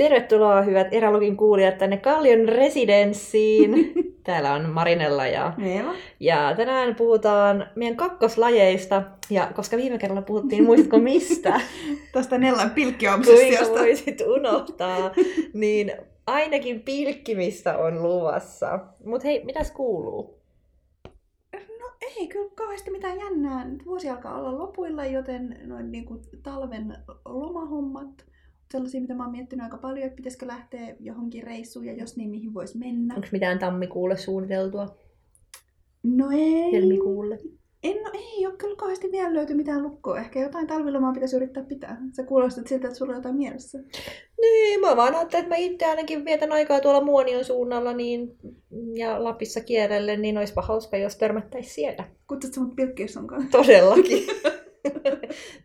Tervetuloa hyvät Eralogin kuulijat tänne Kallion residenssiin. Täällä on Marinella ja, Eeva. ja tänään puhutaan meidän kakkoslajeista. Ja koska viime kerralla puhuttiin, muistatko mistä? Tuosta Nellan Kuinka pilkkiobsessiosta. voisit unohtaa? Niin ainakin pilkkimistä on luvassa. Mutta hei, mitäs kuuluu? No ei kyllä kauheasti mitään jännää. Nyt vuosi alkaa olla lopuilla, joten noin niin kuin talven lomahommat, sellaisia, mitä mä oon miettinyt aika paljon, että pitäisikö lähteä johonkin reissuun ja jos niin, mihin voisi mennä. Onko mitään tammikuulle suunniteltua? No ei. Helmikuulle? En, no ei ole kyllä kauheasti vielä löyty mitään lukkoa. Ehkä jotain talvilomaa pitäisi yrittää pitää. Sä kuulostat siltä, että sulla on jotain mielessä. Niin, mä vaan ajattelin, että mä itse ainakin vietän aikaa tuolla Muonion suunnalla niin, ja Lapissa kierrelle, niin olisipa hauska, jos törmättäisiin siellä. Kutsut mut pilkkiössä onkaan. Todellakin.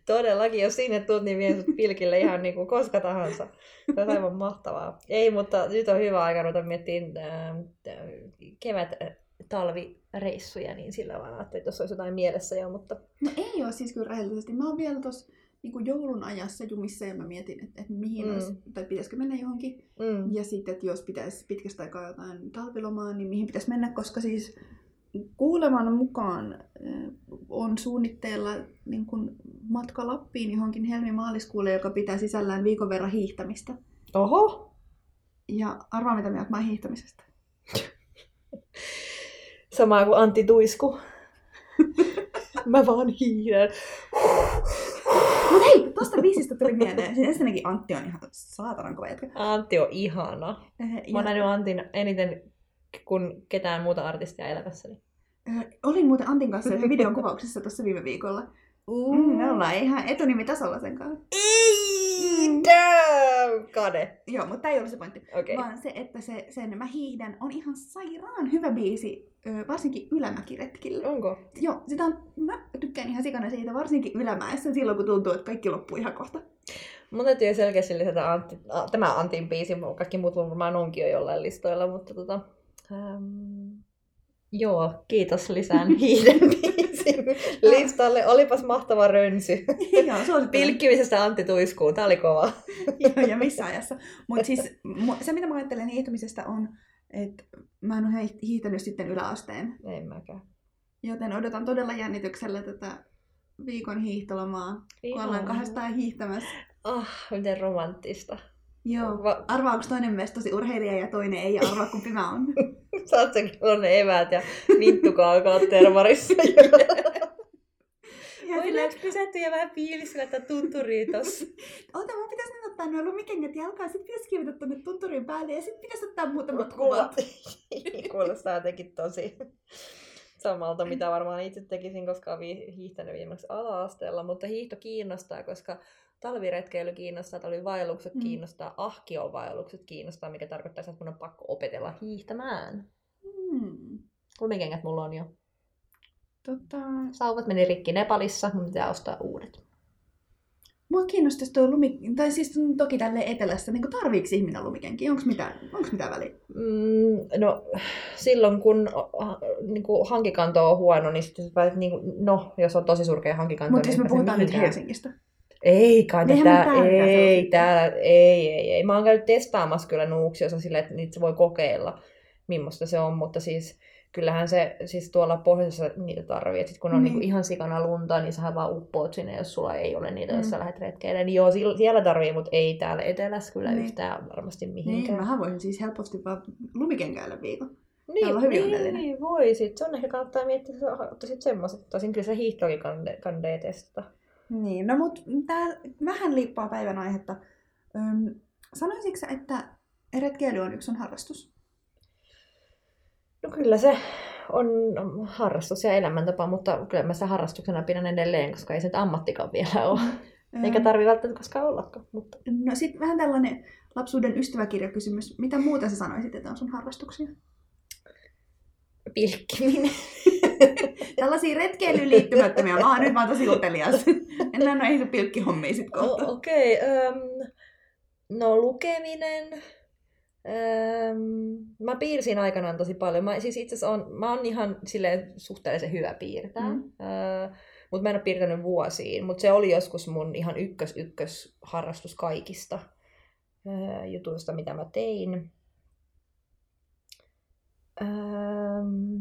Todellakin, jos sinne tulet, niin vien sut pilkille ihan niin kuin koska tahansa. Se on aivan mahtavaa. Ei, mutta nyt on hyvä aika ruveta miettimään äh, kevät äh, talvireissuja, niin sillä vaan ajattelin, että jos olisi jotain mielessä jo, mutta No ei ole siis kyllä rehellisesti. Mä oon vielä tuossa niin joulun ajassa jumissa ja mä mietin, että, että mihin Mm. mm. olisi, tai pitäisikö mennä johonkin. mm, Ja sitten, että jos pitäisi pitkästä aikaa jotain talvilomaa, niin mihin pitäisi mennä, koska siis kuuleman mukaan äh, on suunnitteilla niin kuin matka Lappiin johonkin helmi-maaliskuulle, joka pitää sisällään viikon verran hiihtämistä. oho, Ja arvaa mitä mieltä mä hiihtämisestä. Samaa kuin Antti Tuisku. Mä vaan hiihdän. Mut hei, tosta biisistä tuli mieleen. Siis ensinnäkin Antti on ihan saatanan kova jätkä. Antti on ihana. Äh, Mä oon nähnyt Antin eniten kuin ketään muuta artistia elämässäni. Ö, Olin muuten Antin kanssa yhden videokuvauksessa tuossa viime viikolla. Mm, me ollaan ihan etunimitasolla sen kanssa. Ei, Mm. damn, kade. Joo, mutta tämä ei ollut se pointti. Okay. Vaan se, että se, sen Mä hiihdän on ihan sairaan hyvä biisi, varsinkin ylämäkiretkillä. Onko? Joo, sitä on, mä tykkään ihan sikana siitä, varsinkin ylämäessä silloin, kun tuntuu, että kaikki loppuu ihan kohta. Mun täytyy selkeästi lisätä Antti, a, tämä Antin biisi, kaikki muut varmaan onkin jo jollain listoilla, mutta tota, ähm, joo, kiitos lisään hiiden biisin listalle. Olipas mahtava rönsy. Joo, suosittelen. Pilkkimisestä Antti Tuiskuun, tää oli kova. Joo, ja missä ajassa. Mutta siis se, mitä mä ajattelen hiihtämisestä on, että mä en ole hiihtänyt sitten yläasteen. Ei mäkään. Joten odotan todella jännityksellä tätä viikon hiihtolomaa, kun ollaan kahdestaan hiihtämässä. Ah, miten romanttista. Joo. Va- Arvaa, onko toinen mies tosi urheilija ja toinen ei, ja arvaa kumpi mä oon. Saat sen on ne eväät ja vinttukaa alkaa termarissa. Ja silleen, Voidaanko pysähtyä ja vähän fiilistellä tätä tunturia tossa? ota, mun pitäisi nyt ottaa nuo lumikengät jalkaan, sit pitäisi kivetä tonne tunturin päälle, ja sit pitäisi ottaa muutamat kuvat. Kuulostaa jotenkin tosi samalta, mitä varmaan itse tekisin, koska olen hiihtänyt viimeksi ala-asteella, mutta hiihto kiinnostaa, koska talviretkeily kiinnostaa, talvivaellukset Mm. kiinnostaa, ahkiovaellukset kiinnostaa, mikä tarkoittaa, että mun on pakko opetella hiihtämään. Hmm. Lumikengät mulla on jo. Tota, Sauvat meni rikki Nepalissa, mun pitää ostaa uudet. mua kiinnostaisi tuo lumi, tai siis toki tälle etelässä, niin tarviiko ihminen lumikenkiä? Onko mitään, onks mitään väliä? Mm, no, silloin kun niin kuin hankikanto on huono, niin sitten niin kuin, no, jos on tosi surkea hankikanto, Mutta niin jos me puhutaan nyt. Helsingistä. Ei kai täällä mitään ei, täällä, ei, ei, ei. Mä oon käynyt testaamassa kyllä nuuksiossa silleen, että niitä voi kokeilla, millaista se on, mutta siis kyllähän se siis tuolla pohjoisessa niitä tarvii. Et sit kun on Niin. niin. niinku ihan sikana lunta, niin sähän vaan uppoat sinne, jos sulla ei ole niitä, jos Mm. sä lähdet retkeille. Niin joo, siellä- tarvii, mutta ei täällä etelässä kyllä Niin. yhtään varmasti Niin, mihinkään. mähän voisin siis helposti vaan lumikenkäillä viikon. Niin, olla hyvin niin, niin, voisit. Se on ehkä kannattaa miettiä, että sä ottaisit semmoiset. Tosin kyllä se hiihtoakin kande, kandee testata. Niin, no mut tää vähän liippaa päivän aihetta. Öm, sanoisitko sä, että retkeily on yksi sun harrastus? No kyllä se on harrastus ja elämäntapa, mutta kyllä mä sitä harrastuksena pidän edelleen, koska ei se nyt ammattikaan vielä ole. Eikä tarvi välttämättä koskaan ollakaan. Mutta... No sit vähän tällainen lapsuuden ystäväkirjakysymys. Mitä muuta sä sanoisit, että on sun harrastuksia? Pilkkiminen. Tällaisia retkeilyyn liittymättömiä. Mä oon nyt vaan tosi utelias. En näe noihin pilkkihommia sit kohta. O- Okei. Okay, um, no lukeminen. Um, mä piirsin aikanaan tosi paljon. Mä, siis itse asiassa on, mä oon ihan silleen suhteellisen hyvä piirtää. Mm. Uh, mutta mä en ole piirtänyt vuosiin. Mutta se oli joskus mun ihan ykkös ykkös harrastus kaikista. ää, jutuista, mitä mä tein. Ähm,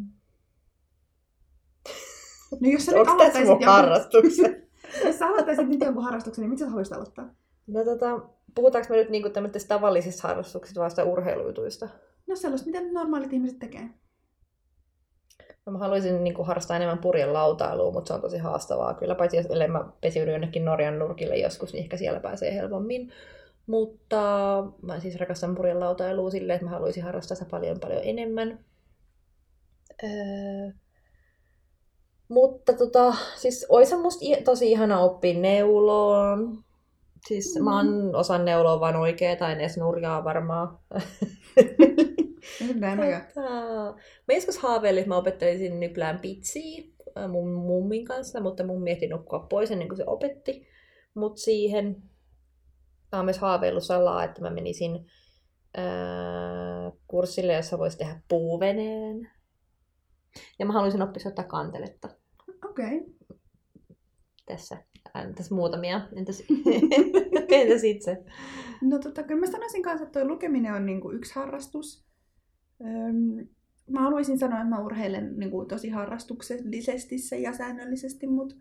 No jos sä nyt Onko tässä mun harrastuksen? jos sä aloittaisit nyt jonkun harrastuksen, niin mitä sä haluaisit aloittaa? No tota, puhutaanko me nyt niinku tämmöisistä tavallisista harrastuksista vai sitä urheilujutuista? No sellaista, mitä normaalit ihmiset tekee. No, mä haluaisin niinku harrastaa enemmän purjen lautailua, mutta se on tosi haastavaa kyllä. Paitsi jos ellei mä pesiydy jonnekin Norjan nurkille joskus, niin ehkä siellä pääsee helpommin. Mutta mä siis rakastan purjen lautailua silleen, että mä haluaisin harrastaa sitä paljon paljon enemmän. Öö, mutta tota, siis ois musta tosi ihana oppia neuloon. Siis mä oon osan neuloa vaan oikea tai edes nurjaa varmaan. Näin. Tota, Mä joskus haaveilin, että mä opettelisin nyplään pitsiä ää, mun mummin kanssa, mutta mummi ehti nukkua pois ennen kuin se opetti mut siihen. Mä oon myös haaveillut salaa, että mä menisin ää, kurssille, jossa voisi tehdä puuveneen. Ja mä haluaisin oppia soittaa kanteletta Okei. Okay. tässä. Entäs muutamia? Entäs, entäs itse? No tota, kyllä mä sanoisin kanssa, että toi lukeminen on niinku yksi harrastus. Öm, mä haluaisin sanoa, että mä urheilen niinku tosi harrastuksellisesti se ja säännöllisesti, mutta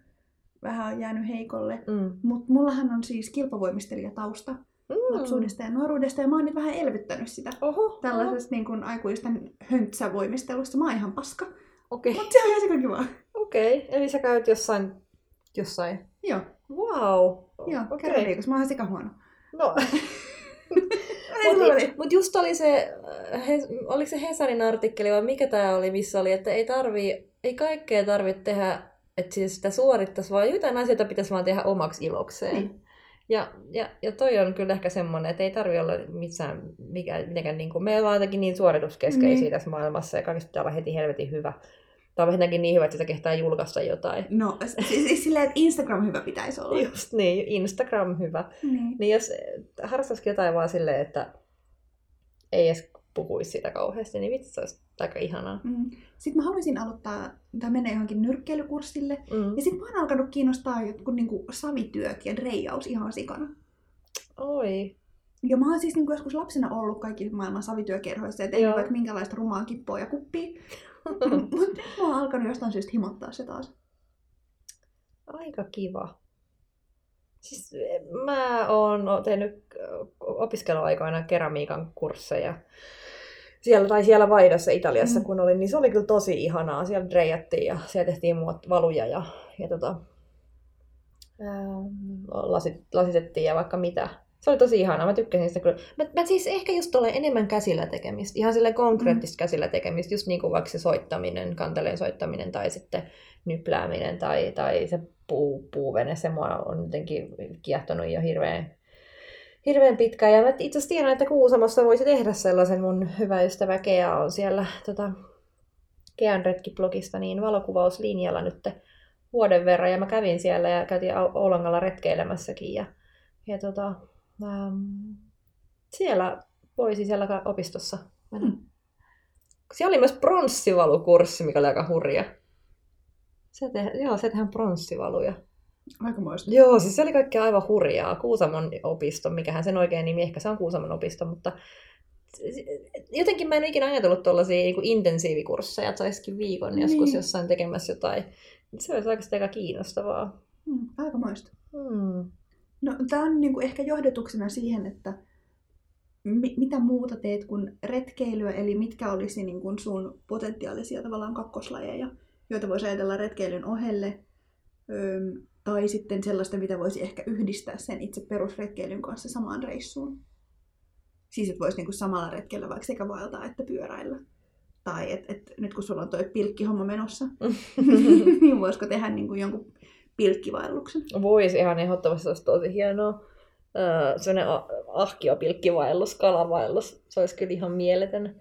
vähän on jäänyt heikolle. Mm. Mutta mullahan on siis kilpavoimistelijatausta Mm. lapsuudesta ja nuoruudesta, ja mä oon nyt vähän elvyttänyt sitä. Oho, Tällaisesta niin kuin aikuisten höntsävoimistelusta. Mä oon ihan paska. Okei, Mutta se on ihan kiva. okei. Eli sä käyt jossain, jossain. Joo, Wow. joo Okei. kerran viikossa. Mä oon ihan sika huono. No. Mutta mut just oli se, äh, he, oliko se Hesarin artikkeli vai mikä tämä oli, missä oli, että ei, tarvii, ei kaikkea tarvitse tehdä, että siis sitä suorittaisi, vaan jotain asioita pitäisi vaan tehdä omaksi ilokseen. Niin. Ja, ja, ja toi on kyllä ehkä semmoinen, että ei tarvi olla missään, mikä, mitenkään niin kuin, me ollaan jotenkin niin suorituskeskeisiä Niin. tässä maailmassa ja kaikista pitää olla heti helvetin hyvä. Tai vähintäänkin niin hyvä, että sitä kehtaa julkaista jotain. No, siis, siis silleen, että Instagram hyvä pitäisi olla. Just niin, Instagram hyvä. Niin. Niin jos harrastaisikin jotain vaan silleen, että ei edes puhuisi siitä kauheasti, niin vitsi se olisi aika ihanaa. Mm. Sitten mä haluaisin aloittaa, tai mennä johonkin nyrkkeilykurssille. Mm. Ja sitten mä oon alkanut kiinnostaa jotkut niinku savityöt ja dreijaus ihan sikana. Oi. Ja mä oon siis niinku joskus lapsena ollut kaikki maailman savityökerhoissa ja tehnyt vaikka minkälaista rumaa kippoa ja kuppia. Mutta mä oon alkanut jostain syystä himottaa se taas. Aika kiva. Siis eh, mä oon tehnyt ö, opiskeluaikoina keramiikan kursseja. Siellä, tai siellä Vaidossa Italiassa, Mm. kun olin, niin se oli kyllä tosi ihanaa. Siellä dreijattiin ja siellä tehtiin muut valuja ja, ja tota, ää, lasit, lasitettiin ja vaikka mitä. Se oli tosi ihanaa, mä tykkäsin sitä kyllä. Mä, mä siis ehkä just olen enemmän käsillä tekemistä, ihan sille konkreettista käsillä tekemistä, just niin kuin vaikka se soittaminen, kanteleen soittaminen tai sitten nyplääminen tai, tai se puu, puuvene, se mua on jotenkin kiehtonut jo hirveän, hirveän pitkään. Ja mä itse asiassa tiedän, että Kuusamossa voisi tehdä sellaisen. Mun hyvä ystävä Kea on siellä tota, Kean retkiblogista niin valokuvauslinjalla nyt vuoden verran. Ja mä kävin siellä ja käytiin Oulangalla retkeilemässäkin. Ja, ja tota, ähm, siellä voisi siellä opistossa mennä. Hmm. Siellä oli myös pronssivalukurssi, mikä oli aika hurja. Se te, joo, se tehdään pronssivaluja. Aikamoista. Joo, siis se oli kaikkea aivan hurjaa. Kuusamon opisto, mikähän sen oikein nimi, ehkä se on Kuusamon opisto, mutta jotenkin mä en ikinä ajatellut tuollaisia niin intensiivikursseja, että saisikin viikon Niin. joskus jossain tekemässä jotain. Se olisi oikeasti aika kiinnostavaa. Mm, aikamoista. Hmm. No, tämä on niinku ehkä johdotuksena siihen, että mi- mitä muuta teet kuin retkeilyä, eli mitkä olisi niinku sun potentiaalisia tavallaan kakkoslajeja, joita voisi ajatella retkeilyn ohelle, öö, tai sitten sellaista, mitä voisi ehkä yhdistää sen itse perusretkeilyn kanssa samaan reissuun. Siis, että voisi niinku samalla retkellä vaikka sekä vaeltaa että pyöräillä. Tai että et, nyt kun sulla on toi pilkkihomma menossa, niin voisiko tehdä niinku jonkun pilkkivaelluksen? Voisi ihan ehdottomasti, se olisi tosi hienoa. Öö, sellainen a- ahkiopilkkivaellus, kalavaellus, se olisi kyllä ihan mieletön.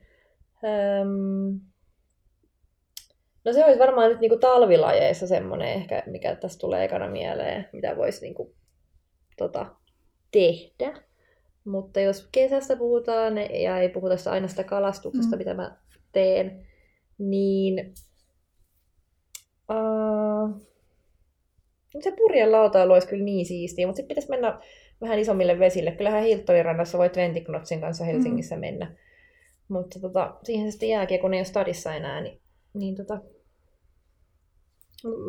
No se olisi varmaan nyt niinku talvilajeissa semmoinen ehkä, mikä tässä tulee ekana mieleen, mitä voisi niinku, tota, tehdä. Mutta jos kesästä puhutaan ja ei puhuta sitä aina sitä kalastuksesta, Mm. mitä mä teen, niin uh, se purjen lautailu olisi kyllä niin siistiä, mutta sitten pitäisi mennä vähän isommille vesille. Kyllähän Hiltonin rannassa voi Twentiknotsin kanssa Helsingissä mm. mennä. Mutta tota, siihen se sitten jääkin, kun ei ole stadissa enää, niin, niin tota...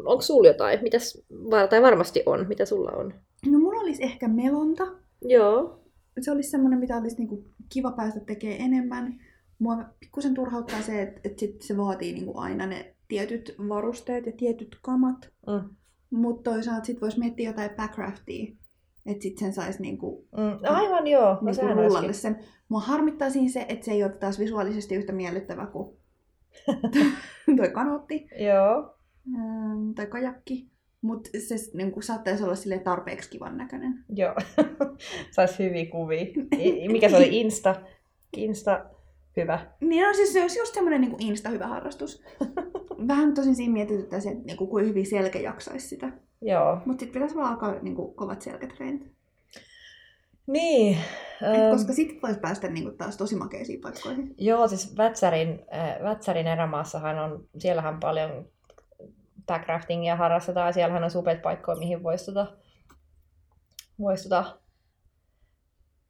Onko sulla jotain? Mitäs, tai varmasti on. Mitä sulla on? No mulla olisi ehkä melonta. Joo. Se olisi semmoinen, mitä olisi niinku kiva päästä tekemään enemmän. Mua pikkusen turhauttaa se, että, että sit se vaatii niinku aina ne tietyt varusteet ja tietyt kamat. Mm. Mutta toisaalta sitten voisi miettiä jotain backraftia. Että sitten sen saisi niinku, Mm. Aivan joo, no niinku sehän rullalle olisikin. sen. Mua harmittaa siinä se, että se ei ole taas visuaalisesti yhtä miellyttävä kuin toi kanootti Joo. Ähm, tai kajakki. Mutta se niinku, saattaisi olla sille tarpeeksi kivan näköinen. Joo. Saisi hyviä kuvia. Mikä se oli? Insta? Insta. Hyvä. Niin no siis se olisi just semmoinen niinku insta-hyvä harrastus. Vähän tosin siinä mietityttää se, että niinku, kuin hyvin selkä jaksaisi sitä. Joo. Mutta sitten pitäisi vaan alkaa niinku, kovat selkätreenit. Niin. Et ähm, koska sitten voisi päästä niinku, taas tosi makeisiin paikkoihin. Joo, siis Vätsärin, äh, Vätsärin erämaassahan on, siellähän paljon backraftingia harrastetaan, ja siellähän on supet paikkoja, mihin voisi tota, vois tota,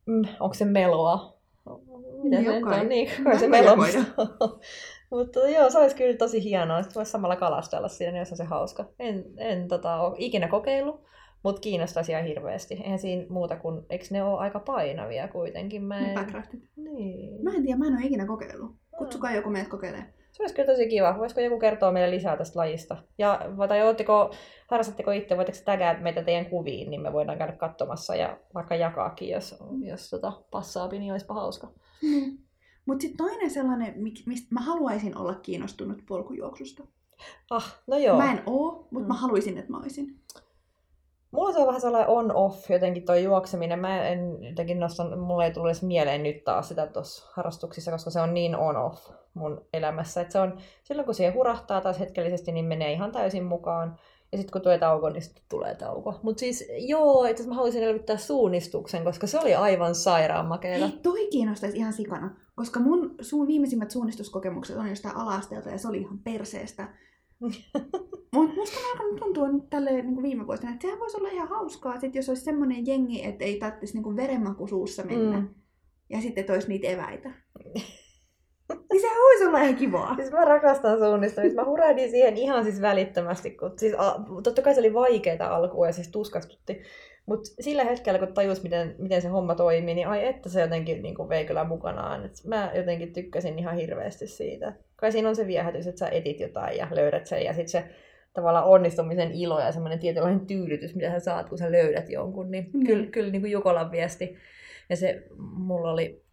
mm, onko se meloa? Mitä se nyt on? Niin, kai se Näin melo. voidaan. Mutta joo, se olisi kyllä tosi hienoa, että voisi samalla kalastella siinä, niin olisi se hauska. En, en tota, ole ikinä kokeillut, mutta kiinnostaisi ihan hirveästi. Eihän siinä muuta kuin, eikö ne ole aika painavia kuitenkin? Mä en... Niin. Mä en tiedä, mä en ole ikinä kokeillut. Kutsukaa joku meidät kokeilemaan. Se olisi kyllä tosi kiva. Voisiko joku kertoa meille lisää tästä lajista? Ja, tai ootteko, harrastatteko itse, voitteko tägää meitä teidän kuviin, niin me voidaan käydä katsomassa ja vaikka jakaakin, jos, jos tota, passaapi, niin olisipa hauska. Mm. Mutta sitten toinen sellainen, mistä mä haluaisin olla kiinnostunut polkujuoksusta. Ah, no joo. Mä en oo, mutta Mm. mä haluaisin, että mä olisin. Mulla se on vähän sellainen on-off jotenkin toi juokseminen. Mä en jotenkin nostan, mulle ei tullut edes mieleen nyt taas sitä tuossa harrastuksissa, koska se on niin on-off mun elämässä. Et se on, silloin kun siihen hurahtaa taas hetkellisesti, niin menee ihan täysin mukaan. Ja sitten kun tulee tauko, niin sitten tulee tauko. Mutta siis joo, että mä haluaisin elvyttää suunnistuksen, koska se oli aivan sairaan makeeta. Hei, toi kiinnostaisi ihan sikana, koska mun suun viimeisimmät suunnistuskokemukset on jostain ala-asteelta ja se oli ihan perseestä. Mutta musta on alkanut tuntua nyt tälleen niin viime vuosina, että sehän voisi olla ihan hauskaa, sit jos olisi semmoinen jengi, että ei tarvitsisi niin verenmaku suussa mennä. Mm. Ja sitten että olisi niitä eväitä. niin sehän voisi olla ihan kivaa. Siis mä rakastan suunnistamista. Mä hurahdin siihen ihan siis välittömästi, kun siis, a, totta kai se oli vaikeaa alkuun ja siis tuskastutti. Mutta sillä hetkellä, kun tajus, miten, miten se homma toimii, niin ai että se jotenkin niin kuin vei kyllä mukanaan. Et mä jotenkin tykkäsin ihan hirveästi siitä. Kai siinä on se viehätys, että sä etit jotain ja löydät sen. Ja sitten se tavallaan onnistumisen ilo ja semmoinen tietynlainen tyydytys, mitä sä saat, kun sä löydät jonkun. Niin Mm. kyllä, kyllä niin kuin Jukolan viesti. Ja se mulla oli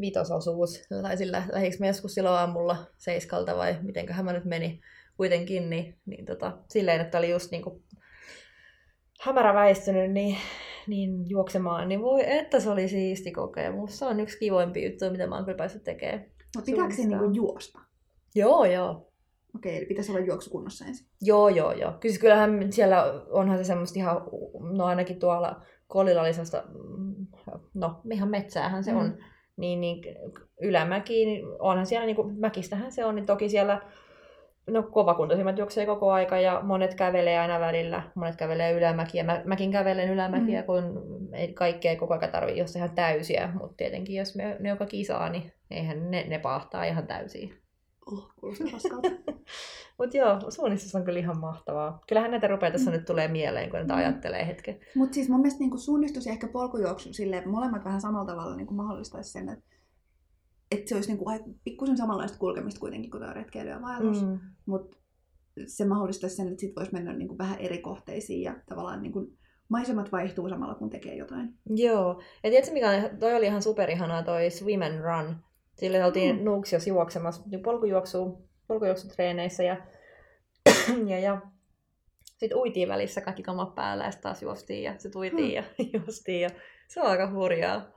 vitososuus. Taisin lä- lähdikö mä joskus silloin aamulla seiskalta vai mitenköhän mä nyt meni kuitenkin, niin, niin tota, silleen, että oli just niinku hämärä väistynyt, niin, niin juoksemaan, niin voi että se oli siisti kokemus. Se on yksi kivoimpi juttu, mitä mä oon kyllä päässyt tekemään. Mutta pitääkö se niinku juosta? Joo, joo. Okei, eli pitäisi olla juoksukunnossa ensin. Joo, joo, joo. Kyllä siis kyllähän siellä onhan se semmoista ihan, no ainakin tuolla Kolilla oli sellaista, mm, no ihan metsäähän se Mm. on, niin, niin ylämäki, niin onhan siellä, niin kuin, mäkistähän se on, niin toki siellä no kovakuntoisimmat juoksee koko aika ja monet kävelee aina välillä, monet kävelee ylämäkiä. Mä, mäkin kävelen ylämäkiä, Mm. kun ei kaikkea koko aika tarvitse, jos ihan täysiä, mutta tietenkin jos me, ne joka kisaa, niin eihän ne, ne pahtaa ihan täysiä. Oh, kuulostaa raskalta. Mutta joo, suunnistus on kyllä ihan mahtavaa. Kyllähän näitä rupeaa tässä nyt tulee mieleen, kun niitä Mm. ajattelee hetken. Mutta siis mun mielestä niinku suunnistus ja ehkä polkujuoksu silleen, molemmat vähän samalla tavalla niinku mahdollistaisi sen, että et se olisi niinku pikkusen samanlaista kulkemista kuitenkin kuin retkeily ja vaellus. Mm. Mm. Mutta se mahdollistaisi sen, että sit voisi mennä niinku vähän eri kohteisiin ja tavallaan niinku maisemat vaihtuu samalla kun tekee jotain. Joo. Ja tiedätkö mikä on, toi oli ihan superihanaa toi Swim and Run. Sille oltiin Mm. mm. Nuuksiossa juoksemassa niin polkujuoksu, polkujuoksutreeneissä ja, ja, ja sitten uitiin välissä kaikki kamat päällä ja sitten taas juostiin ja sitten uitiin Hmm. ja juostiin ja se on aika hurjaa.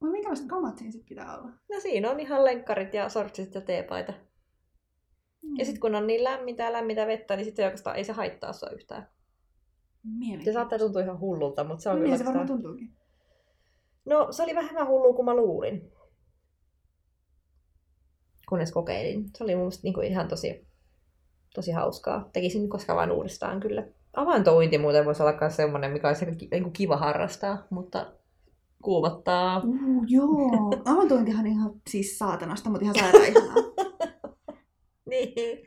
Mutta minkälaiset kamat siinä sitten pitää olla? No siinä on ihan lenkkarit ja sortsit ja teepaita. Mm. Ja sitten kun on niin lämmintä ja lämmintä vettä, niin sitten oikeastaan ei se haittaa sua yhtään. Se saattaa tuntua ihan hullulta, mutta se on No kyllä niin se varmaan tuntuukin. No, se oli vähemmän hullua kuin mä luulin. Kunnes kokeilin. Se oli mun mielestä niinku ihan tosi, tosi hauskaa. Tekisin koskaan vaan uudestaan kyllä. avantouinti muuten voisi olla myös semmoinen, mikä olisi niin kuin kiva harrastaa, mutta kuumottaa. Uh, joo. Avantointihan ihan siis saatanasta, mutta ihan sairaan. Niin.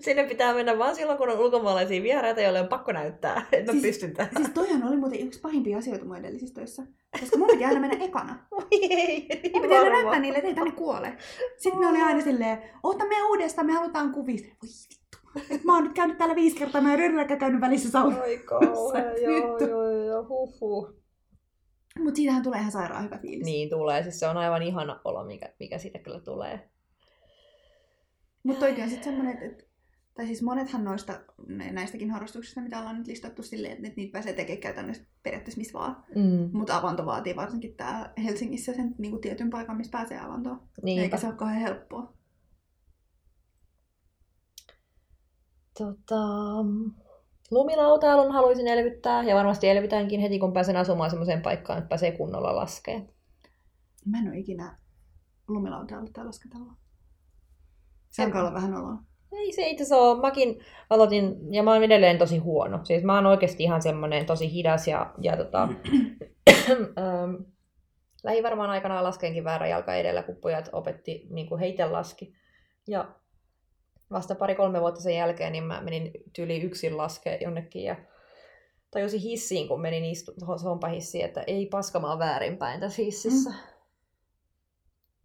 Sinne pitää mennä vaan silloin, kun on ulkomaalaisia vieraita, joille on pakko näyttää, että Siis- pystyn tähän. Siis toihan oli muuten yksi pahimpia asioita mun edellisissä töissä. Koska mun piti aina mennä ekana. Voi ei, Mun piti aina näyttää niille, että ei tänne kuole. Sitten me oli aina silleen, ota me uudestaan, me halutaan kuvista. Voi vittu. Et Mä oon nyt käynyt täällä viisi kertaa, mä en rynnäkään käynyt välissä saunassa. Oi kauhea, Vittu. joo, joo, joo, huh, huh. Mut siitähän tulee ihan sairaan hyvä fiilis. Niin tulee, siis se on aivan ihana olo, mikä, mikä siitä kyllä tulee. Mutta toikin on sitten semmoinen, että, tai siis monethan noista nä- näistäkin harrastuksista, mitä ollaan nyt listattu silleen, että niitä pääsee tekemään käytännössä periaatteessa missä vaan. Mm. Mutta avanto vaatii varsinkin tää Helsingissä sen niin tietyn paikan, missä pääsee avantoon. Niinpä. Eikä se ole kauhean helppoa. Tota, lumilautailun haluaisin elvyttää, ja varmasti elvytäänkin heti, kun pääsen asumaan semmoiseen paikkaan, että pääsee kunnolla laskeen. Mä en ole ikinä lumilautailla tai lasketella. Se alkaa olla vähän oloa. Ei se itse asiassa ole. Mäkin aloitin, ja mä oon edelleen tosi huono. Siis mä oon oikeasti ihan semmonen tosi hidas ja, ja tota, ähm, lähi varmaan aikanaan laskenkin väärä jalka edellä, kun pojat opetti niin kuin heitä laski. Ja vasta pari-kolme vuotta sen jälkeen niin mä menin tyyli yksin laskea jonnekin ja tajusin hissiin, kun menin istu sompahissiin, että ei paskamaan väärinpäin tässä hississä. Mm.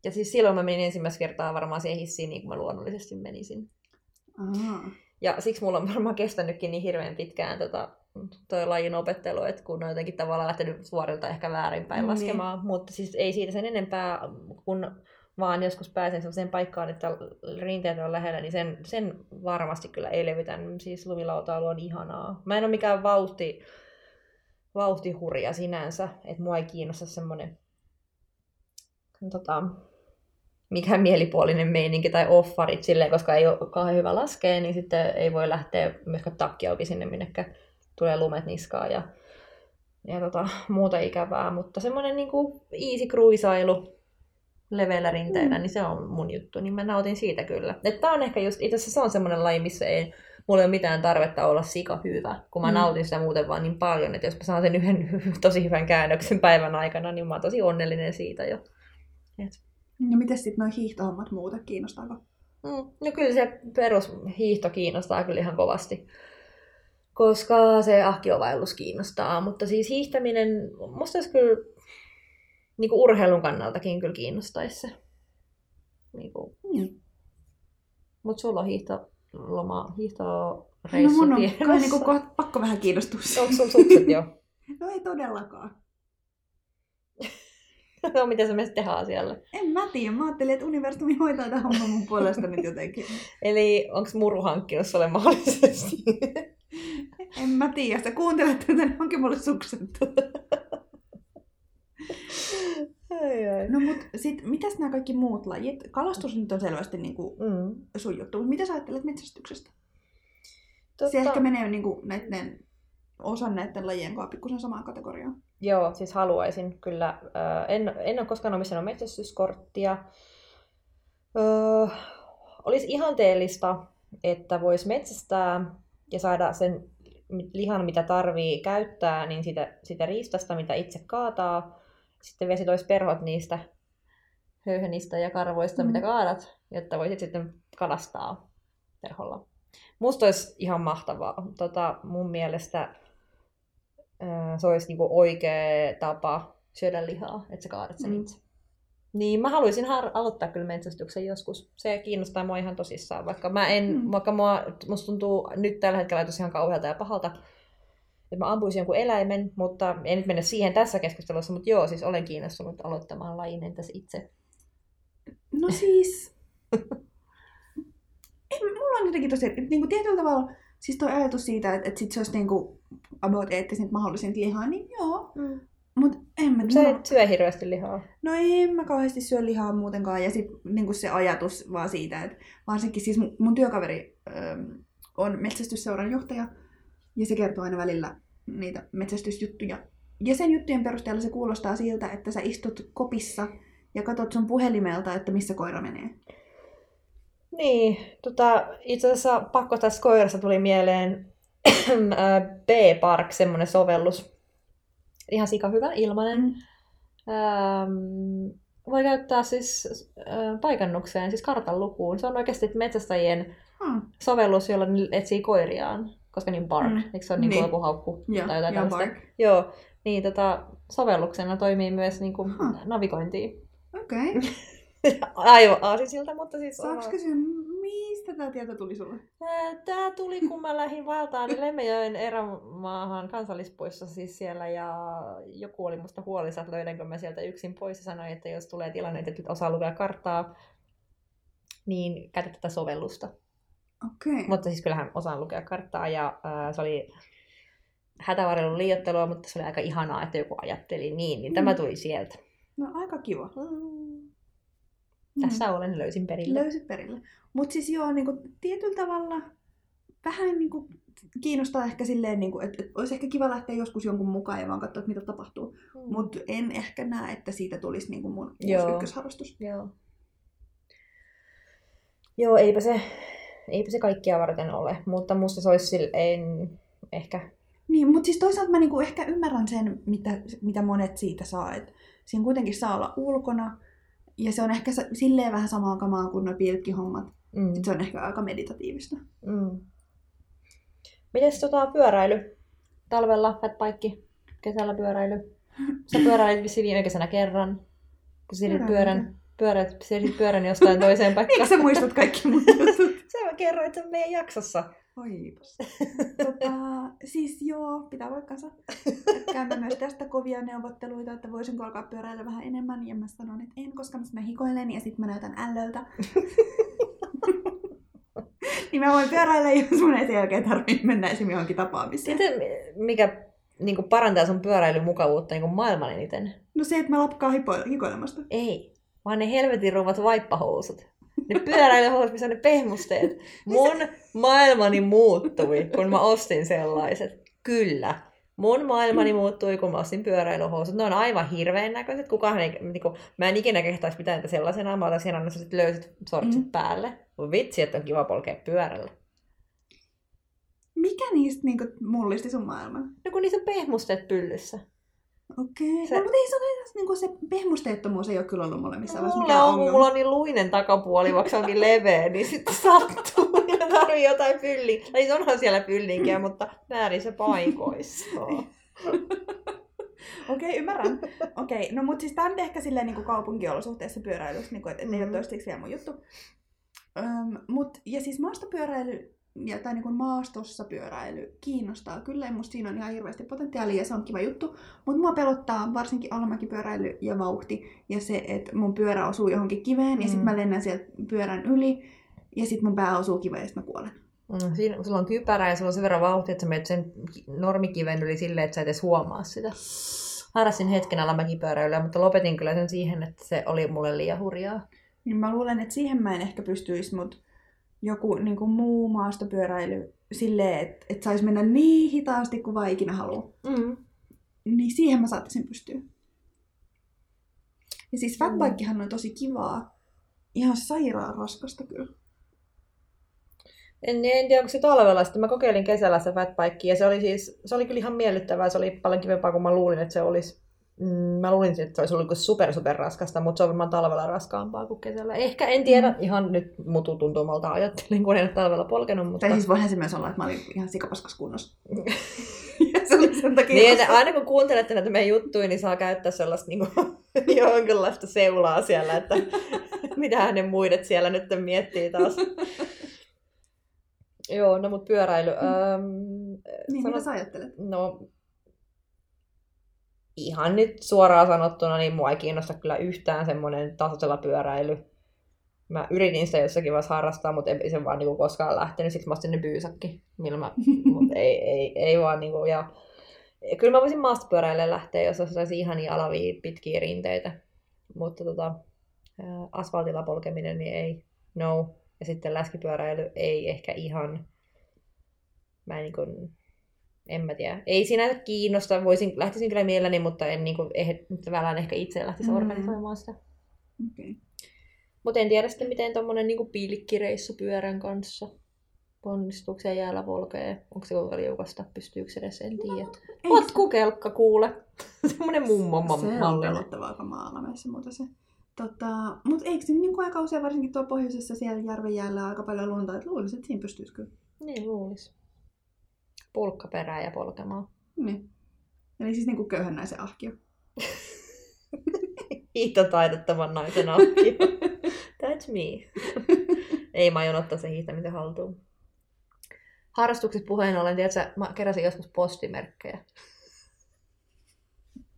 Ja siis silloin mä menin ensimmäistä kertaa varmaan siihen hissiin niin kuin mä luonnollisesti menisin. Aa. Ja siksi mulla on varmaan kestänytkin niin hirveän pitkään tota, toi lajin opettelu, että kun on jotenkin tavallaan lähtenyt suorilta ehkä väärinpäin Niin. laskemaan. Mutta siis ei siitä sen enempää, kun vaan joskus pääsen sellaiseen paikkaan, että rinteet on lähellä, niin sen, sen varmasti kyllä elvytän. Siis lumilautailu on ihanaa. Mä en ole mikään vauhti, vauhtihurja sinänsä, että mua ei kiinnosta semmoinen tota, mikään mielipuolinen meininki tai offarit silleen, koska ei ole kauhean hyvä laskea, niin sitten ei voi lähteä myöskään takki auki sinne, minnekä tulee lumet niskaan ja, ja tota, muuta ikävää. Mutta semmoinen niin kuin easy cruisailu leveillä rinteillä, Mm. niin se on mun juttu, niin mä nautin siitä kyllä. Että tää on ehkä just, itse asiassa se on semmoinen laji, missä ei mulla ei ole mitään tarvetta olla sika hyvä, kun mä mm. nautin sitä muuten vaan niin paljon, että jos mä saan sen yhden tosi hyvän käännöksen päivän aikana, niin mä oon tosi onnellinen siitä jo. Et No miten sitten noi hiihtohommat muuta, kiinnostaako? Mm, no kyllä se perushiihto kiinnostaa kyllä ihan kovasti, koska se ahkiovaellus kiinnostaa, mutta siis hiihtäminen, musta olisi kyllä niin kuin urheilun kannaltakin kyllä kiinnostaisi se. Niin kuin, Mm. mutta sulla on hiihtoloma, No hiihtoreissu mun on kai niinku kohta pakko vähän kiinnostua Onko sulla sukset jo? No ei todellakaan. no miten sä menet tehdä asialle? En mä tiedä. Mä ajattelin, että universumi hoitaa tämän homman mun puolesta nyt jotenkin. Eli onko muru hankkinut sulle mahdollisesti? En mä tiedä. Sä kuuntelet tätä, niin onkin mulle sukset. ai, ai. No mut sit, mitäs nämä kaikki muut lajit? Kalastus nyt on selvästi niinku Mm. sun juttu, mutta mitä sä ajattelet metsästyksestä? Totta, Se ehkä menee niinku näiden, osan näiden lajien kanssa pikkusen samaan kategoriaan. Joo, siis haluaisin kyllä. Ö, En, en ole koskaan omistanut metsästyskorttia. Öö, olisi ihanteellista, että voisi metsästää ja saada sen lihan, mitä tarvii käyttää, niin sitä, sitä riistasta, mitä itse kaataa. Sitten vielä sit olisi perhot niistä höyhenistä ja karvoista, Mm. mitä kaadat, jotta voisit sitten kalastaa perholla. Musta olisi ihan mahtavaa. Tota, mun mielestä se olisi niinku oikea tapa syödä lihaa, että sä kaadat sen Mm. itse. Niin mä haluaisin har- aloittaa kyllä metsästyksen joskus. Se kiinnostaa mua ihan tosissaan, vaikka mä en, Mm. vaikka mua, musta tuntuu nyt tällä hetkellä tosi ihan kauhealta ja pahalta, että mä ampuisin jonkun eläimen, mutta en nyt mennä siihen tässä keskustelussa, mutta joo, siis olen kiinnostunut aloittamaan lajin, entäs itse? No siis... ei, mulla on jotenkin tosi... Niin kuin tietyllä tavalla... Siis tuo ajatus siitä, että, että sit se olisi niin kuin about eettisin mahdollisin lihaa, niin joo. Mm. Mut en mä... Sä et syö hirveästi lihaa. No en mä kauheasti syö lihaa muutenkaan. Ja sitten niin se ajatus vaan siitä, että varsinkin siis mun, mun työkaveri ähm, on metsästysseuran johtaja. Ja se kertoo aina välillä niitä metsästysjuttuja. Ja sen juttujen perusteella se kuulostaa siltä, että sä istut kopissa ja katsot sun puhelimelta, että missä koira menee. Niin, tota, itse asiassa pakko tästä koirasta tuli mieleen. B-Park, semmoinen sovellus. Ihan sika hyvä, ilmainen. Mm. Ähm, voi käyttää siis äh, paikannukseen, siis kartan lukuun. Se on oikeasti metsästäjien Hmm. sovellus, jolla ne etsii koiriaan, koska niin bark, Mm. mm. eikö se ole niin Niin. joku haukku Joo, tai jotain tällaista? bark. Joo, niin tota, sovelluksena toimii myös niin kuin Huh. navigointiin. Okei. Okay. Aivan aasisilta, mutta siis... Saanko kysyä, mistä tämä tieto tuli sulle? Tämä tuli, kun mä lähdin valtaan Lemmenjoen erämaahan kansallispuistossa siis siellä ja joku oli musta huolissa, että löydänkö mä sieltä yksin pois ja sanoi, että jos tulee tilanne, että et osaa lukea karttaa, niin käytä tätä sovellusta. Okei. Okay. Mutta siis kyllähän osaan lukea karttaa ja ää, se oli hätävarjelun liiottelua, mutta se oli aika ihanaa, että joku ajatteli niin, niin Mm. tämä tuli sieltä. No aika kiva. Tässä olen, löysin perille. Löysit perille. Mutta siis joo, niinku, tietyllä tavalla vähän niinku, kiinnostaa ehkä silleen, niinku, että et olisi ehkä kiva lähteä joskus jonkun mukaan ja vaan katsoa, että mitä tapahtuu. Mm. Mutta en ehkä näe, että siitä tulisi niinku mun Joo. ykkösharrastus. Joo. Joo, eipä se, eipä se kaikkia varten ole, mutta musta se olisi silleen ehkä... Niin, mutta siis toisaalta mä niinku ehkä ymmärrän sen, mitä, mitä monet siitä saa. Et siinä kuitenkin saa olla ulkona. Ja se on ehkä silleen vähän samaa kamaa kuin nuo pilkkihommat. Mm. Se on ehkä aika meditatiivista. Mm. Mites tota pyöräily? Talvella fatbike, kesällä pyöräily. Sä pyöräilit vissiin viime kesänä kerran. Kun Pyöräilynkö? pyörän, pyörät, pyörän jostain toiseen Miksi paikkaan. sä muistat kaikki mun jutut? Sä kerroit sen meidän jaksossa. Oipas. Tota, siis joo, pitää paikkansa. Käymme myös tästä kovia neuvotteluita, että voisinko alkaa pyöräillä vähän enemmän. Ja mä sanon, että en, koska mä hikoilen ja sitten mä näytän ällöltä. niin mä voin pyöräillä, jos mun ei sen jälkeen tarvitse mennä esimerkiksi johonkin tapaamiseen. Sitten mikä niin parantaa sun pyöräilyn mukavuutta niin maailman eniten? No se, että mä lapkaan hipo- hikoilemasta. Ei, vaan ne helvetin ruuvat vaippahousut. Ne pyöräilyhousut, missä on ne pehmusteet. Mun maailmani muuttui, kun mä ostin sellaiset. Kyllä. Mun maailmani muuttui, kun mä ostin pyöräilyhousut. Ne on aivan hirveän näköiset. Kukaan ei, niin kuin, mä en ikinä kehtaisi pitää niitä sellaisena. Mä otan siinä sellaiset löyset sortsit Mm. päälle. Mut vitsi, että on kiva polkea pyörällä. Mikä niistä niinku mullisti sun maailman? No kun niissä on pehmusteet pyllyssä. Okei. Okay. Se- No, mutta ei se ole edes, niinku se pehmusteettomuus ei ole kyllä ollut missään vaiheessa Mulla on, ongelma. mulla on niin luinen takapuoli, vaikka se onkin leveä, niin sitten sattuu ja tarvii jotain pylliä. Tai siis onhan siellä pyllinkiä, mutta väärissä paikoissa. Okei, ymmärrän. Okei, no mutta siis tää on nyt ehkä silleen niin kaupunkiolosuhteessa pyöräilyssä, niin että et ne ei ole Mhm. toistaiseksi vielä mun juttu. Öm, mut, ja siis maastopyöräily, ja, tai niin maastossa pyöräily kiinnostaa kyllä, ja musta siinä on ihan hirveästi potentiaalia, ja se on kiva juttu. Mutta mua pelottaa varsinkin alamäkipyöräily ja vauhti, ja se, että mun pyörä osuu johonkin kiveen, ja Mm. sitten mä lennän sieltä pyörän yli, ja sitten mun pää osuu kiveen, ja sit mä kuolen. Mm, siinä, sulla on kypärä ja sulla on sen verran vauhtia, että sä menet sen ki- normikiven yli silleen, että sä et edes huomaa sitä. Harrastin hetken alamäkipyöräilyä, mutta lopetin kyllä sen siihen, että se oli mulle liian hurjaa. Niin mä luulen, että siihen mä en ehkä pystyisi, mutta joku niin kuin muu maastopyöräily silleen, että, että saisi mennä niin hitaasti kuin vaan ikinä haluaa. Mm. Niin siihen mä saattaisin pystyä. Ja siis Mm. fatbikehan on tosi kivaa. Ihan sairaan raskasta kyllä. En, en tiedä, onko se talvella. Sitten mä kokeilin kesällä se fatbike ja se oli siis, se oli kyllä ihan miellyttävää. Se oli paljon kivempaa kuin mä luulin, että se olisi. Mm, mä luulin, että se olisi ollut super super raskasta, mutta se on varmaan talvella raskaampaa kuin kesällä. Ehkä, en tiedä. Mm. Ihan nyt mutu tuntumalta ajattelin, kun en ole talvella polkenut. Mutta... Tai siis voihan se myös olla, että mä olin ihan sikapaskas kunnossa. ja se oli sen takia Niin, että aina kun kuuntelette näitä meidän juttuja, niin saa käyttää sellaista niin kuin, jonkinlaista seulaa siellä, että mitä ne muidet siellä nyt miettii taas. Joo, no mut pyöräily. Öm, Niin, mitä sanot- sä ajattelet? No, ihan nyt suoraan sanottuna, niin mua ei kiinnosta kyllä yhtään semmoinen tasoisella pyöräily. Mä yritin sitä jossakin vaiheessa harrastaa, mutta ei se vaan niinku koskaan lähtenyt. Siksi mä ostin ne byysakki, millä mä, mut ei, ei, ei vaan niinku, ja kyllä mä voisin maastopyöräille lähteä, jos olisi ihania alavia pitkiä rinteitä. Mutta tota, asfaltilla polkeminen, niin ei, no. Ja sitten läskipyöräily ei ehkä ihan, mä en niin kuin, en mä tiedä. Ei sinänsä kiinnosta, voisin, lähtisin kyllä mielelläni, mutta en niin kuin, eh, tavallaan ehkä itse lähtisi Mm. organisoimaan sitä. Okay. Mutta en tiedä sitten, miten tuommoinen niin pilkkireissu pyörän kanssa. ponnistuksen jäällä polkee. Onko se kuinka liukasta? Pystyykö se edes? En tiedä. Ei Potkukelkka kuule. Semmoinen mummo se on pelottavaa kamaalamessa, mutta se. Tota, mutta eikö se niin kuin aika usein, varsinkin tuolla pohjoisessa siellä järven jäällä aika paljon lunta, että luulisin, että siinä pystyisi kyllä. Niin luulis. Pulkka perään ja polkemaan. Niin. Eli siis niin kuin köyhän naisen ahkio. Hiihtotaidottoman naisen ahki. That's me. Ei mä aion ottaa sen hiihtämisen haltuun. Harrastuksista puheen ollen, tiedätkö, mä keräsin joskus postimerkkejä.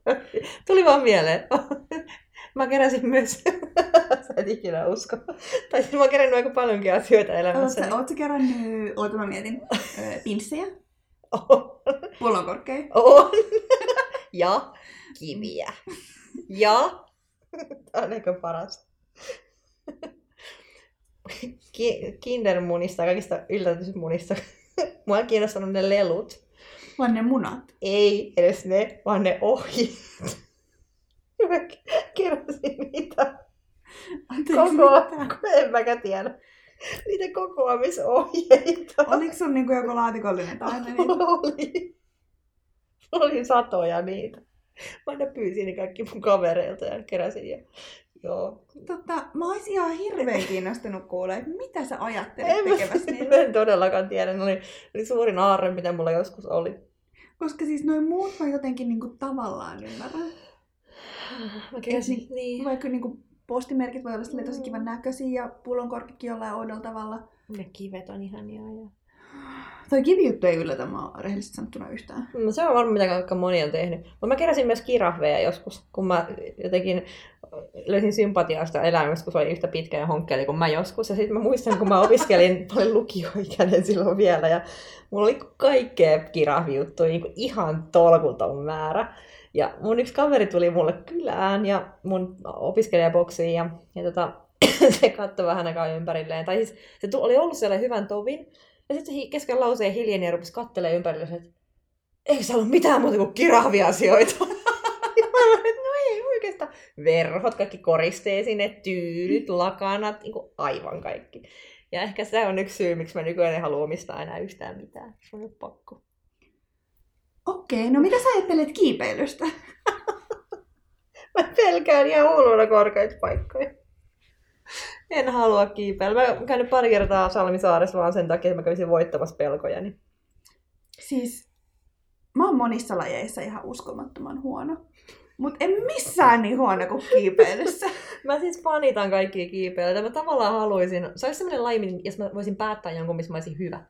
Tuli vaan mieleen. Mä keräsin myös, sä et ikinä usko. Tai siis mä oon kerännyt aika paljonkin asioita elämässä. Oletko, kerännyt, oota mä mietin, ö, pinssejä, pullonkorkkeja? On. Ja kiviä. Ja. Tämä on ehkä paras. Ki- Kindermunista, kaikista yllätysmunista. Mua on kiinnostanut ne lelut. Vaan ne munat. Ei edes ne, vaan ne ohjeet. Mä keräsin niitä Anteeksi, koko... mitä? En mäkään tiedä. Niitä kokoamisohjeita. Oliko sun niinku joku laatikollinen taina niitä? Oli. Oli satoja niitä. Mä aina pyysin ne kaikki mun kavereilta ja keräsin. Ja... Joo. Tota, mä oisin ihan hirveän kiinnostunut kuulla, että mitä sä ajattelet En, mä niillä. en todellakaan tiedä. Ne oli, oli suurin aarre, mitä mulla joskus oli. Koska siis noin muut mä jotenkin niinku tavallaan ymmärrän. Mä keräsin, Et niin. Vaikka niinku postimerkit voi olla silleen tosi kivan näköisiä ja pullonkorkkikin jollain oudolla tavalla. Ne kivet on ihania. Ja... Toi kivijuttu ei yllätä mua rehellisesti sanottuna yhtään. No, se on varmaan mitä aika moni on tehnyt. Mutta mä keräsin myös kirahveja joskus, kun mä jotenkin löysin sympatiaa sitä elämästä, kun se oli yhtä pitkä ja honkkeli kuin mä joskus. Ja sitten mä muistan, kun mä opiskelin, olin lukioikäinen silloin vielä, ja mulla oli kaikkea kirahvijuttuja, niin ihan tolkuton määrä. Ja mun yksi kaveri tuli mulle kylään ja mun opiskelijaboksiin ja, ja tota, se katsoi vähän aikaa ympärilleen. Tai siis se tu- oli ollut siellä hyvän tovin. Ja sitten se kesken lauseen hiljeni ja rupesi katselemaan ympärille, että eikö se ollut mitään muuta kuin olin, että no ei. Verhot, kaikki koristeet sinne, tyynyt, lakanat, niin aivan kaikki. Ja ehkä se on yksi syy, miksi mä nykyään en halua omistaa enää yhtään mitään. Se on pakko. Okei, no mitä sä ajattelet kiipeilystä? Mä pelkään ihan hulluna korkeita paikkoja. En halua kiipeillä. Mä oon käynyt pari kertaa Salmisaaressa vaan sen takia, että mä kävisin voittamassa pelkojani. Siis mä oon monissa lajeissa ihan uskomattoman huono. Mut en missään niin huono kuin kiipeilyssä. Mä siis panitan kaikkia kiipeilyitä. Mä tavallaan haluaisin, se olisi sellainen laji, jos mä voisin päättää jonkun, missä mä olisin hyvä,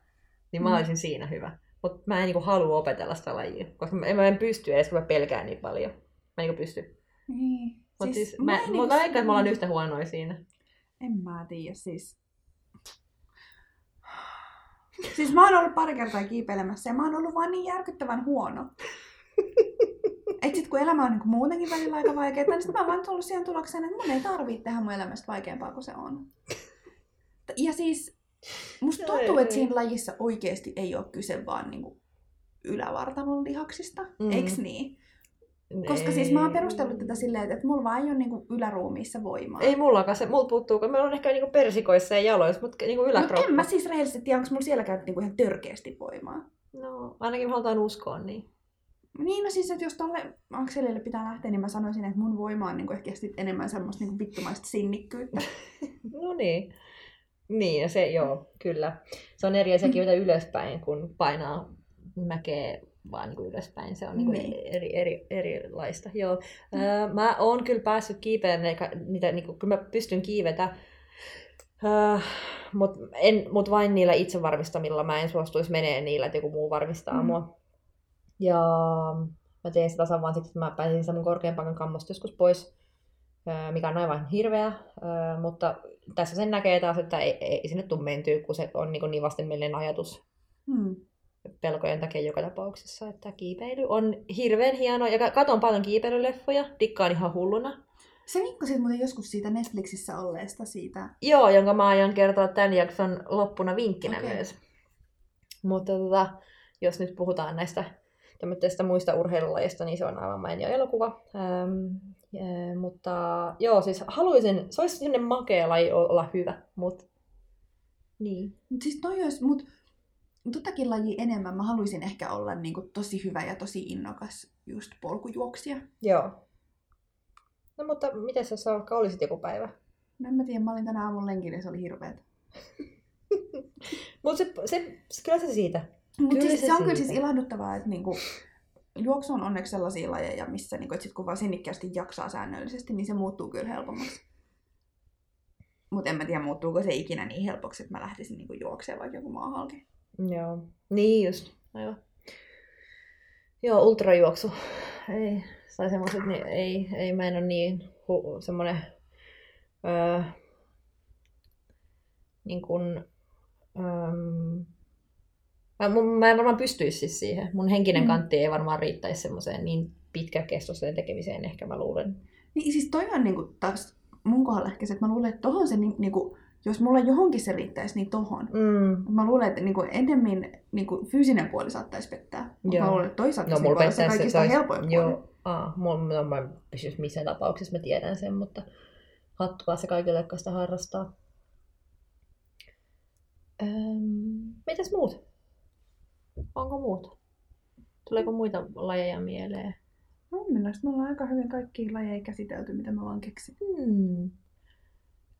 niin mä Mm. olisin siinä hyvä. Mutta mä en niinku halua opetella sitä lajia, koska mä en, mä en pysty edes, kun mä pelkään niin paljon. Mä en niinku pysty. niin. Mutta siis, mä mä, mä, niinku mä veikkaan, että me ollaan yhtä huonoja siinä. En mä tiedä, siis... Siis mä oon ollut pari kertaa kiipeilemässä ja mä oon ollut vaan niin järkyttävän huono. Et sit kun elämä on niinku muutenkin välillä aika vaikeaa, niin sit mä oon vaan tullut siihen tulokseen, että mun ei tarvii tehdä mun elämästä vaikeampaa kuin se on. Ja siis musta tuntuu, että siinä lajissa oikeesti ei ole kyse vaan niinku ylävartalon lihaksista. Mm. Eiks niin? Koska siis mä oon perustellut tätä silleen, että mulla vaan ei ole niinku yläruumiissa voimaa. Ei mullakaan se, mulla puuttuu, kun meillä on ehkä niinku persikoissa ja jaloissa, mutta niinku yläkroppa. en mä siis rehellisesti tiedä, onko mulla sielläkään niinku ihan törkeästi voimaa. No, ainakin mä halutaan uskoa niin. Niin, no siis, että jos tolle akselille pitää lähteä, niin mä sanoisin, että mun voima on niinku ehkä sit enemmän semmoista niinku vittumaista sinnikkyyttä. No niin. Niin, ja se joo, kyllä. Se on eri asia kivetä ylöspäin, kun painaa mäkeä vaan niin kuin ylöspäin. Se on niin kuin Niin. eri, eri, erilaista. Joo. Öö, mä oon kyllä päässyt kiipeämään, eikä niitä, niin kuin, kyllä mä pystyn kiivetä, öö, mutta mut vain niillä itse varmistamilla. Mä en suostuisi menee niillä, että joku muu varmistaa Mm. mua. Ja mä teen sitä tasan vaan siksi, että mä pääsin sen mun korkean paikan kammosta joskus pois, mikä on aivan hirveä, mutta tässä sen näkee taas, että ei, ei sinne tule mentyä, kun se on niin, niin vastenmielinen ajatus Hmm. pelkojen takia joka tapauksessa, että kiipeily on hirveän hieno. Ja ka- katon paljon kiipeilyleffoja, dikkaan ihan hulluna. Se vinkkasit muuten joskus siitä Netflixissä olleesta siitä. Joo, jonka mä aion kertoa tämän jakson loppuna vinkkinä okay. myös. Mutta tota, jos nyt puhutaan näistä tämmöistä muista urheilulajista, niin se on aivan mainio elokuva. Ähm, ja, mutta joo, siis haluaisin, se olisi sellainen makea laji olla hyvä, mutta niin. Mut siis toi olisi, mut totakin laji enemmän mä haluaisin ehkä olla niin kuin, tosi hyvä ja tosi innokas just polkujuoksija. Joo. No mutta miten sä vaikka olisit joku päivä? No en mä tiedä, mä olin tänä aamun lenkillä ja se oli hirveet. Mutta se, se, se, kyllä se siitä. Mutta siis, se se, on kyllä siis ilahduttavaa, että niinku, juoksu on onneksi sellaisia lajeja, missä niinku, sit kun vaan sinnikkäästi jaksaa säännöllisesti, niin se muuttuu kyllä helpommaksi. Mutta en mä tiedä, muuttuuko se ikinä niin helpoksi, että mä lähtisin niinku juoksemaan vaikka joku maahalki. Joo. Niin just, aivan. Joo, ultrajuoksu. Ei, tai semmoset, niin ei, ei, mä en ole niin hu, semmonen, öö, niin kun, öö, mä, en varmaan pystyisi siis siihen. Mun henkinen Mm. kantti ei varmaan riittäisi semmoiseen niin pitkäkestoiseen tekemiseen, ehkä mä luulen. Niin siis toi on niinku taas mun kohdalla ehkä se, että mä luulen, että tohon se ni- niinku, jos mulla johonkin se riittäisi, niin tohon. Mm. Mä luulen, että niinku ennemmin niinku fyysinen puoli saattaisi pettää. Mut Joo. Mä luulen, että toisaalta No se mulla voi olla se kaikista se olisi, helpoin puoli. joo, aa, mulla, no, mä pysyn missään tapauksessa, mä tiedän sen, mutta hattua se kaikille, jotka sitä harrastaa. Öm, mitäs muut? Onko muut? Tuleeko muita lajeja mieleen? Mun mielestä me ollaan aika hyvin kaikkia lajeja käsitelty, mitä me vaan keksin. Hmm.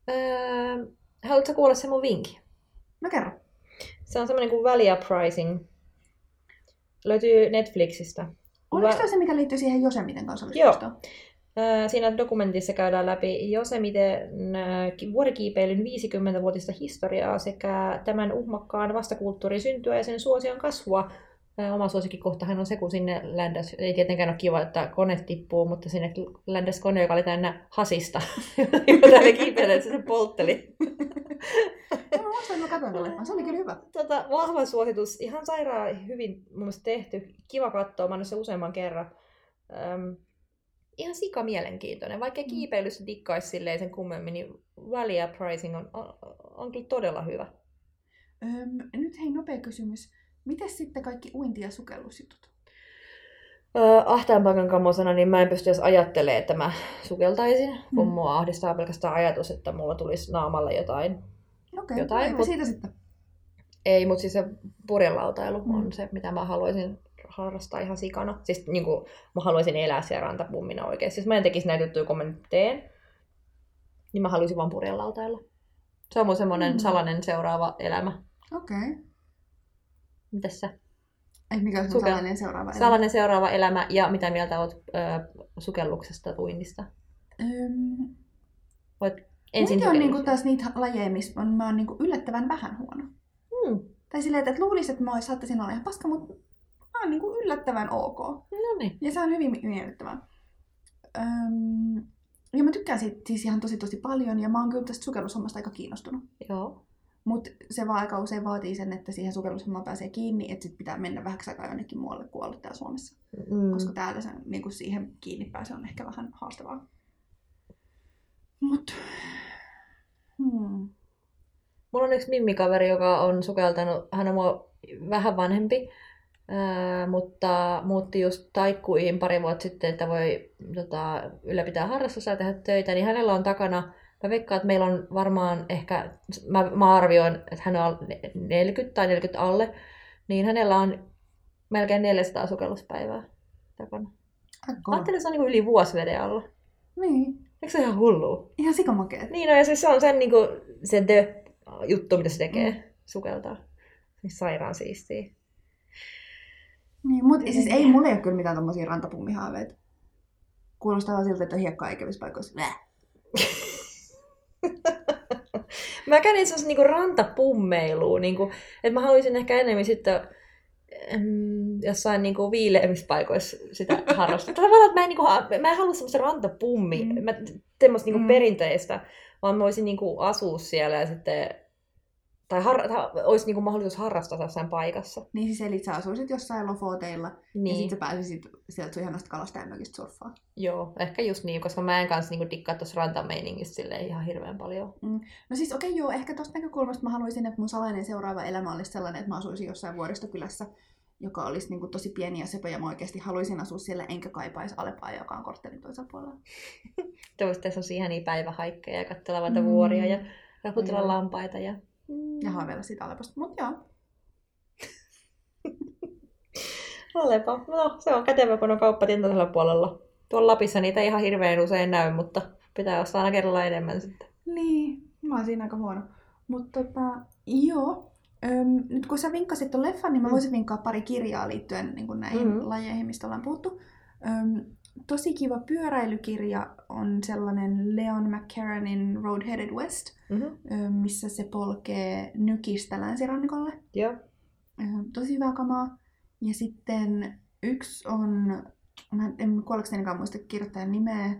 Öö, haluatko kuulla se mun vinkki? No kerro. Se on semmoinen kuin Valia Pricing. Löytyy Netflixistä. Oliko Va- toi se, mikä liittyy siihen Josemiten kansallispuistoon? Ää, Siinä dokumentissa käydään läpi Josemiten vuorikiipeilyn 50-vuotista historiaa sekä tämän uhmakkaan vastakulttuurin syntyä ja sen suosion kasvua. Oma suosikkikohtahan on se, kun sinne ländäs, ei tietenkään ole kiva, että kone tippuu, mutta sinne ländäs kone, joka oli täynnä hasista, jota ne kiipeilee, että se poltteli. Mä katsoin. Se oli kyllä hyvä. Tota, vahva suositus, ihan sairaan hyvin mun mielestä tehty. Kiva katsoa, mä sen useamman kerran. Ihan sika mielenkiintoinen. Vaikka Mm. kiipeilyssä dikkaisi silleen sen kummemmin, niin Valia Pricing on, on, on kyllä todella hyvä. Öm, nyt hei, nopea kysymys. Mites sitten kaikki uinti- ja sukellusjutut? Öö, ahtaan paikan kamosena, niin mä en pysty edes ajattelemaan, että mä sukeltaisin, kun Mm. mua ahdistaa pelkästään ajatus, että mulla tulisi naamalle jotain. Okei, Jotain, eipä mut- siitä sitten. Ei, mutta siis se purjelautailu Mm. on se, mitä mä haluaisin harrastaa ihan sikana. Siis niin kuin, mä haluaisin elää siellä rantapummina oikeasti. Siis mä en tekisi näitä juttuja, kun mä nyt teen, niin mä haluaisin vaan purjelautailla. Se on mun semmoinen Mm. salainen seuraava elämä. Okei. Mitäs sä? Ei mikä on sun Sukel- salainen seuraava elämä? Salainen seuraava elämä ja mitä mieltä oot ö, sukelluksesta, uinnista? Öm, Voit ensin on niinku taas niitä lajeja, missä on, mä oon niinku yllättävän vähän huono. Hmm. Tai silleen, että luulisin, että mä saattaisin olla ihan paska, mutta mä oon niinku yllättävän ok. No niin. Ja se on hyvin miellyttävää. Öm, ja mä tykkään siitä siis ihan tosi tosi paljon ja mä oon kyllä tästä sukellushommasta aika kiinnostunut. Joo. Mutta se vaan aika usein vaatii sen, että siihen sukellushommaan pääsee kiinni, että sit pitää mennä vähäksi aikaa jonnekin muualle kuin olla täällä Suomessa. Mm. Koska täällä se, niin siihen kiinni pääse on ehkä vähän haastavaa. Mut... Hmm. Mulla on yksi mimmikaveri, joka on sukeltanut, hän on mua vähän vanhempi, ää, mutta muutti just taikkuihin pari vuotta sitten, että voi tota, ylläpitää harrastusta ja tehdä töitä, niin hänellä on takana, mä veikkaan, että meillä on varmaan ehkä, mä, mä arvioin, että hän on 40 tai 40 alle, niin hänellä on melkein 400 sukelluspäivää takana. Mä ajattelin, että se on niin yli vuosi veden alla. Niin. Eikö se ole ihan hullua? Ihan sikamakeet. Niin, no ja siis se on sen niinku, se the juttu, mitä se tekee, mm. sukeltaa. Siis sairaan siistiä. Niin, mutta siis ei mulla ei ole kyllä mitään tommosia rantapummihaaveita. Kuulostaa vaan siltä, että on hiekkaa eikävissä paikoissa. Mä kävin sellaisen niinku rantapummeiluun, niinku, että mä haluaisin ehkä enemmän sitten mm, jossain niinku viileämmissä paikoissa sitä harrastaa. Tavallaan, että mä en, niinku, mä en halua semmoista rantapummi, Mm. mä, semmoista niinku mm. perinteistä, vaan mä voisin niinku asua siellä ja sitten, tai, har, tai olisi niinku mahdollisuus harrastaa jossain paikassa. Niin siis eli sä asuisit jossain Lofoteilla niin. ja Niin. sit sä pääsisit sieltä sun ihanasta kalastajamökistä surffaa. Joo, ehkä just niin, koska mä en kanssa niinku dikkaa tuossa rantameiningistä silleen ihan hirveän paljon. No siis okei okay, joo, ehkä tosta näkökulmasta mä haluaisin, että mun salainen seuraava elämä olisi sellainen, että mä asuisin jossain vuoristokylässä, joka olisi niin kuin tosi pieni ja sepä, ja mä oikeasti haluaisin asua siellä, enkä kaipaisi Alepaa, joka on korttelin toisella puolella. Te voisitte sellaisia ihania päivähaikkeja ja katsella Mm. vuoria ja raputella lampaita. Ja... Ja haaveilla siitä Alepasta, mutta joo. Alepa. No, se on kätevä, kun on toisella puolella. Tuolla Lapissa niitä ihan hirveän usein näy, mutta pitää ostaa aina kerralla enemmän sitten. Niin, mä oon siinä aika huono. Mutta tota, joo. Öm, nyt kun sä vinkkasit tuon leffan, niin mä Mm. voisin vinkkaa pari kirjaa liittyen niin kuin näihin Mhm. mm. lajeihin, mistä ollaan puhuttu. Öm, tosi kiva pyöräilykirja on sellainen Leon McCarranin Road Headed West, Mm-hmm. missä se polkee Nykistä länsirannikolle. Joo. Öm, tosi hyvää kamaa. Ja sitten yksi on, mä en kuoleksenikaan muista kirjoittajan nimeä,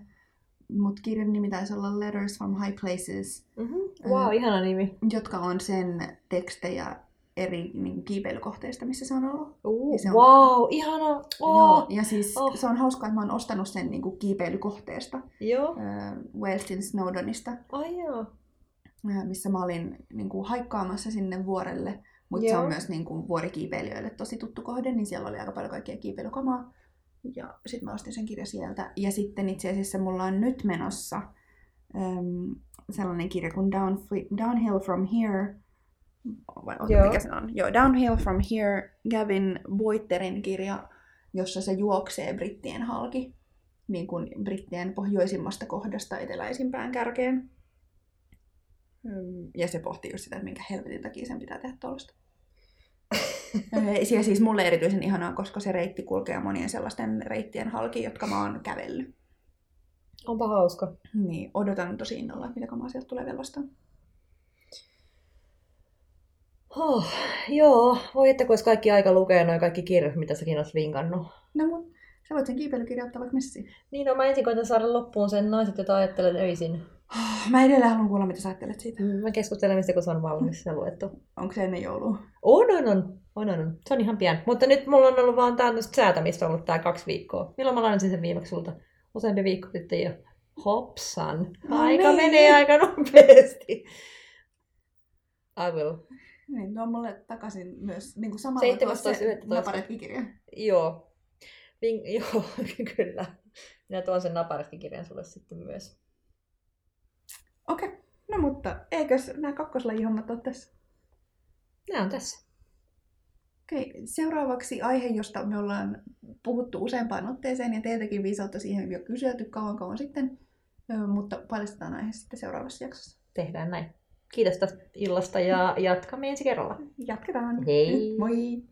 mutta kirjan nimi taisi olla Letters from High Places, Mm-hmm. Wow, ihana nimi. jotka on sen tekstejä eri niin, kiipeilykohteista, missä se on ollut. Uh, Ja se on- wow, ihana. Joo, Oh. ja siis Oh. oh. se on hauskaa, että mä oon ostanut sen niin kuin, kiipeilykohteesta, Joo. äh, Walesin Snowdonista, Ai joo. äh, missä mä olin niin kuin, haikkaamassa sinne vuorelle. Mutta se Joo. on myös niin kuin, vuorikiipeilijöille tosi tuttu kohde, niin siellä oli aika paljon kaikkea kiipeilykamaa. Ja sitten mä ostin sen kirja sieltä. Ja sitten itse asiassa mulla on nyt menossa äm, sellainen kirja kuin Down, Downhill from Here. Vai ota, Joo. mikä se on? Joo, Downhill from Here, Gavin Boitterin kirja, jossa se juoksee brittien halki. Niin kuin brittien pohjoisimmasta kohdasta eteläisimpään kärkeen. Ja se pohtii just sitä, että minkä helvetin takia sen pitää tehdä tuollaista. Ja siis mulle erityisen ihanaa, koska se reitti kulkee monien sellaisten reittien halki, jotka mä oon kävellyt. Onpa hauska. Niin, odotan tosi innolla, että mitä kamaa sieltä tulee vielä vastaan. Oh, joo, voi että kun olisi kaikki aika lukea noin kaikki kirjat, mitä säkin olet vinkannut. No mut, sä voit sen kiipeilykirjan ottaa vaikka messiin. Niin, no mä ensin koitan saada loppuun sen naiset, jota ajattelen öisin. Mä edelleen haluan kuulla, mitä sä ajattelet siitä. Mä keskustelen mistä, kun se on valmis ja luettu. Onko se ennen joulua? On, on, on. On, on, on. Se on ihan pian. Mutta nyt mulla on ollut vaan tämmöistä säätämistä ollut tää kaksi viikkoa. Milloin mä lainasin sen viimeksi sulta? Useampi viikko sitten jo. Hopsan. No Aika niin. menee aika nopeasti. I will. Niin, tuo mulle takaisin myös niin kuin samalla 17.11. naparetkikirja. Joo. Ving, joo, kyllä. Minä tuon sen naparetkikirjan sulle sitten myös. Okei, okay. no mutta eikös nämä kakkoslajihommat ole tässä? Nämä on tässä. Okei, seuraavaksi aihe, josta me ollaan puhuttu useampaan otteeseen ja teiltäkin viisautta siihen jo kyselty kauan kauan sitten, mutta paljastetaan aihe sitten seuraavassa jaksossa. Tehdään näin. Kiitos tästä illasta ja jatkamme ensi kerralla. Jatketaan. Hei! Moi!